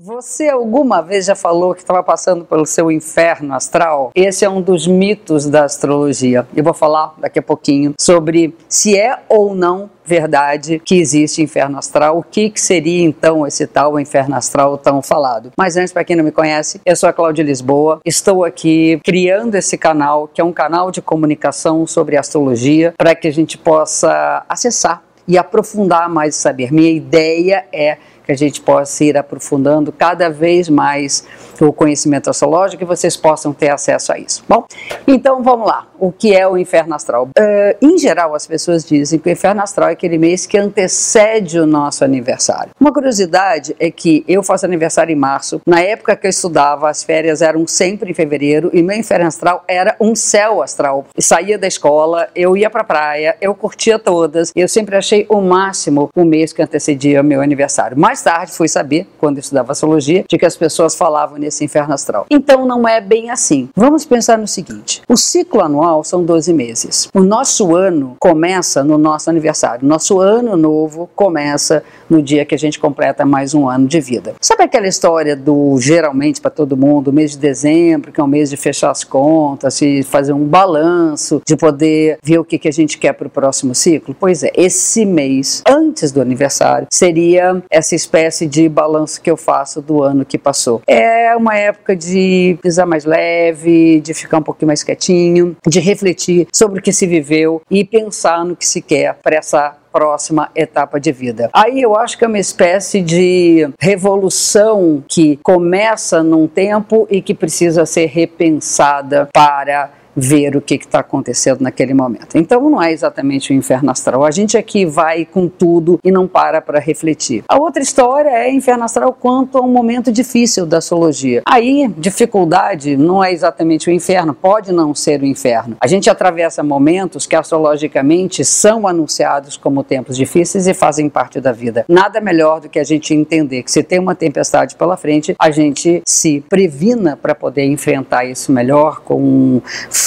Você alguma vez já falou que estava passando pelo seu inferno astral? Esse é um dos mitos da astrologia. Eu vou falar daqui a pouquinho sobre se é ou não verdade que existe inferno astral. O que, que seria então esse tal inferno astral tão falado? Mas antes, para quem não me conhece, eu sou a Cláudia Lisboa. Estou aqui criando esse canal, que é um canal de comunicação sobre astrologia, para que a gente possa acessar e aprofundar mais o saber. Minha ideia é que a gente possa ir aprofundando cada vez mais o conhecimento astrológico e vocês possam ter acesso a isso. Bom, então vamos lá. O que é o inferno astral? Uh, em geral, as pessoas dizem que o inferno astral é aquele mês que antecede o nosso aniversário. Uma curiosidade é que eu faço aniversário em março. Na época que eu estudava, as férias eram sempre em fevereiro e meu inferno astral era um céu astral. Saía da escola, eu ia para a praia, eu curtia todas. Eu sempre achei o máximo o mês que antecedia o meu aniversário. Mas mais tarde fui saber, quando estudava astrologia, de que as pessoas falavam nesse inferno astral. Então não é bem assim. Vamos pensar no seguinte: o ciclo anual são 12 meses. O nosso ano começa no nosso aniversário. Nosso ano novo começa no dia que a gente completa mais um ano de vida. Sabe aquela história do geralmente para todo mundo, mês de dezembro, que é um mês de fechar as contas, de fazer um balanço, de poder ver o que, que a gente quer para o próximo ciclo? Pois é, esse mês antes do aniversário seria essa espécie de balanço que eu faço do ano que passou. É uma época de pisar mais leve, de ficar um pouquinho mais quietinho, de refletir sobre o que se viveu e pensar no que se quer para essa próxima etapa de vida. Aí eu acho que é uma espécie de revolução que começa num tempo e que precisa ser repensada para ver o que está acontecendo naquele momento. Então não é exatamente o inferno astral. A gente aqui vai com tudo e não para para refletir. A outra história é inferno astral quanto a um momento difícil da astrologia. Aí, dificuldade não é exatamente o inferno, pode não ser o inferno. A gente atravessa momentos que astrologicamente são anunciados como tempos difíceis e fazem parte da vida. Nada melhor do que a gente entender que se tem uma tempestade pela frente, a gente se previna para poder enfrentar isso melhor com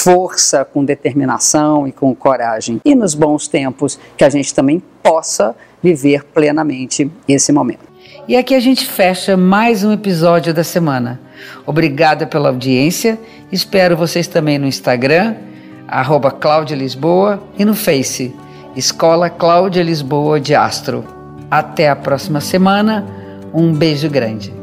força, com determinação e com coragem. E nos bons tempos que a gente também possa viver plenamente esse momento. E aqui a gente fecha mais um episódio da semana. Obrigada pela audiência. Espero vocês também no Instagram, arroba Cláudia Lisboa, e no Face, Escola Cláudia Lisboa de Astro. Até a próxima semana. Um beijo grande.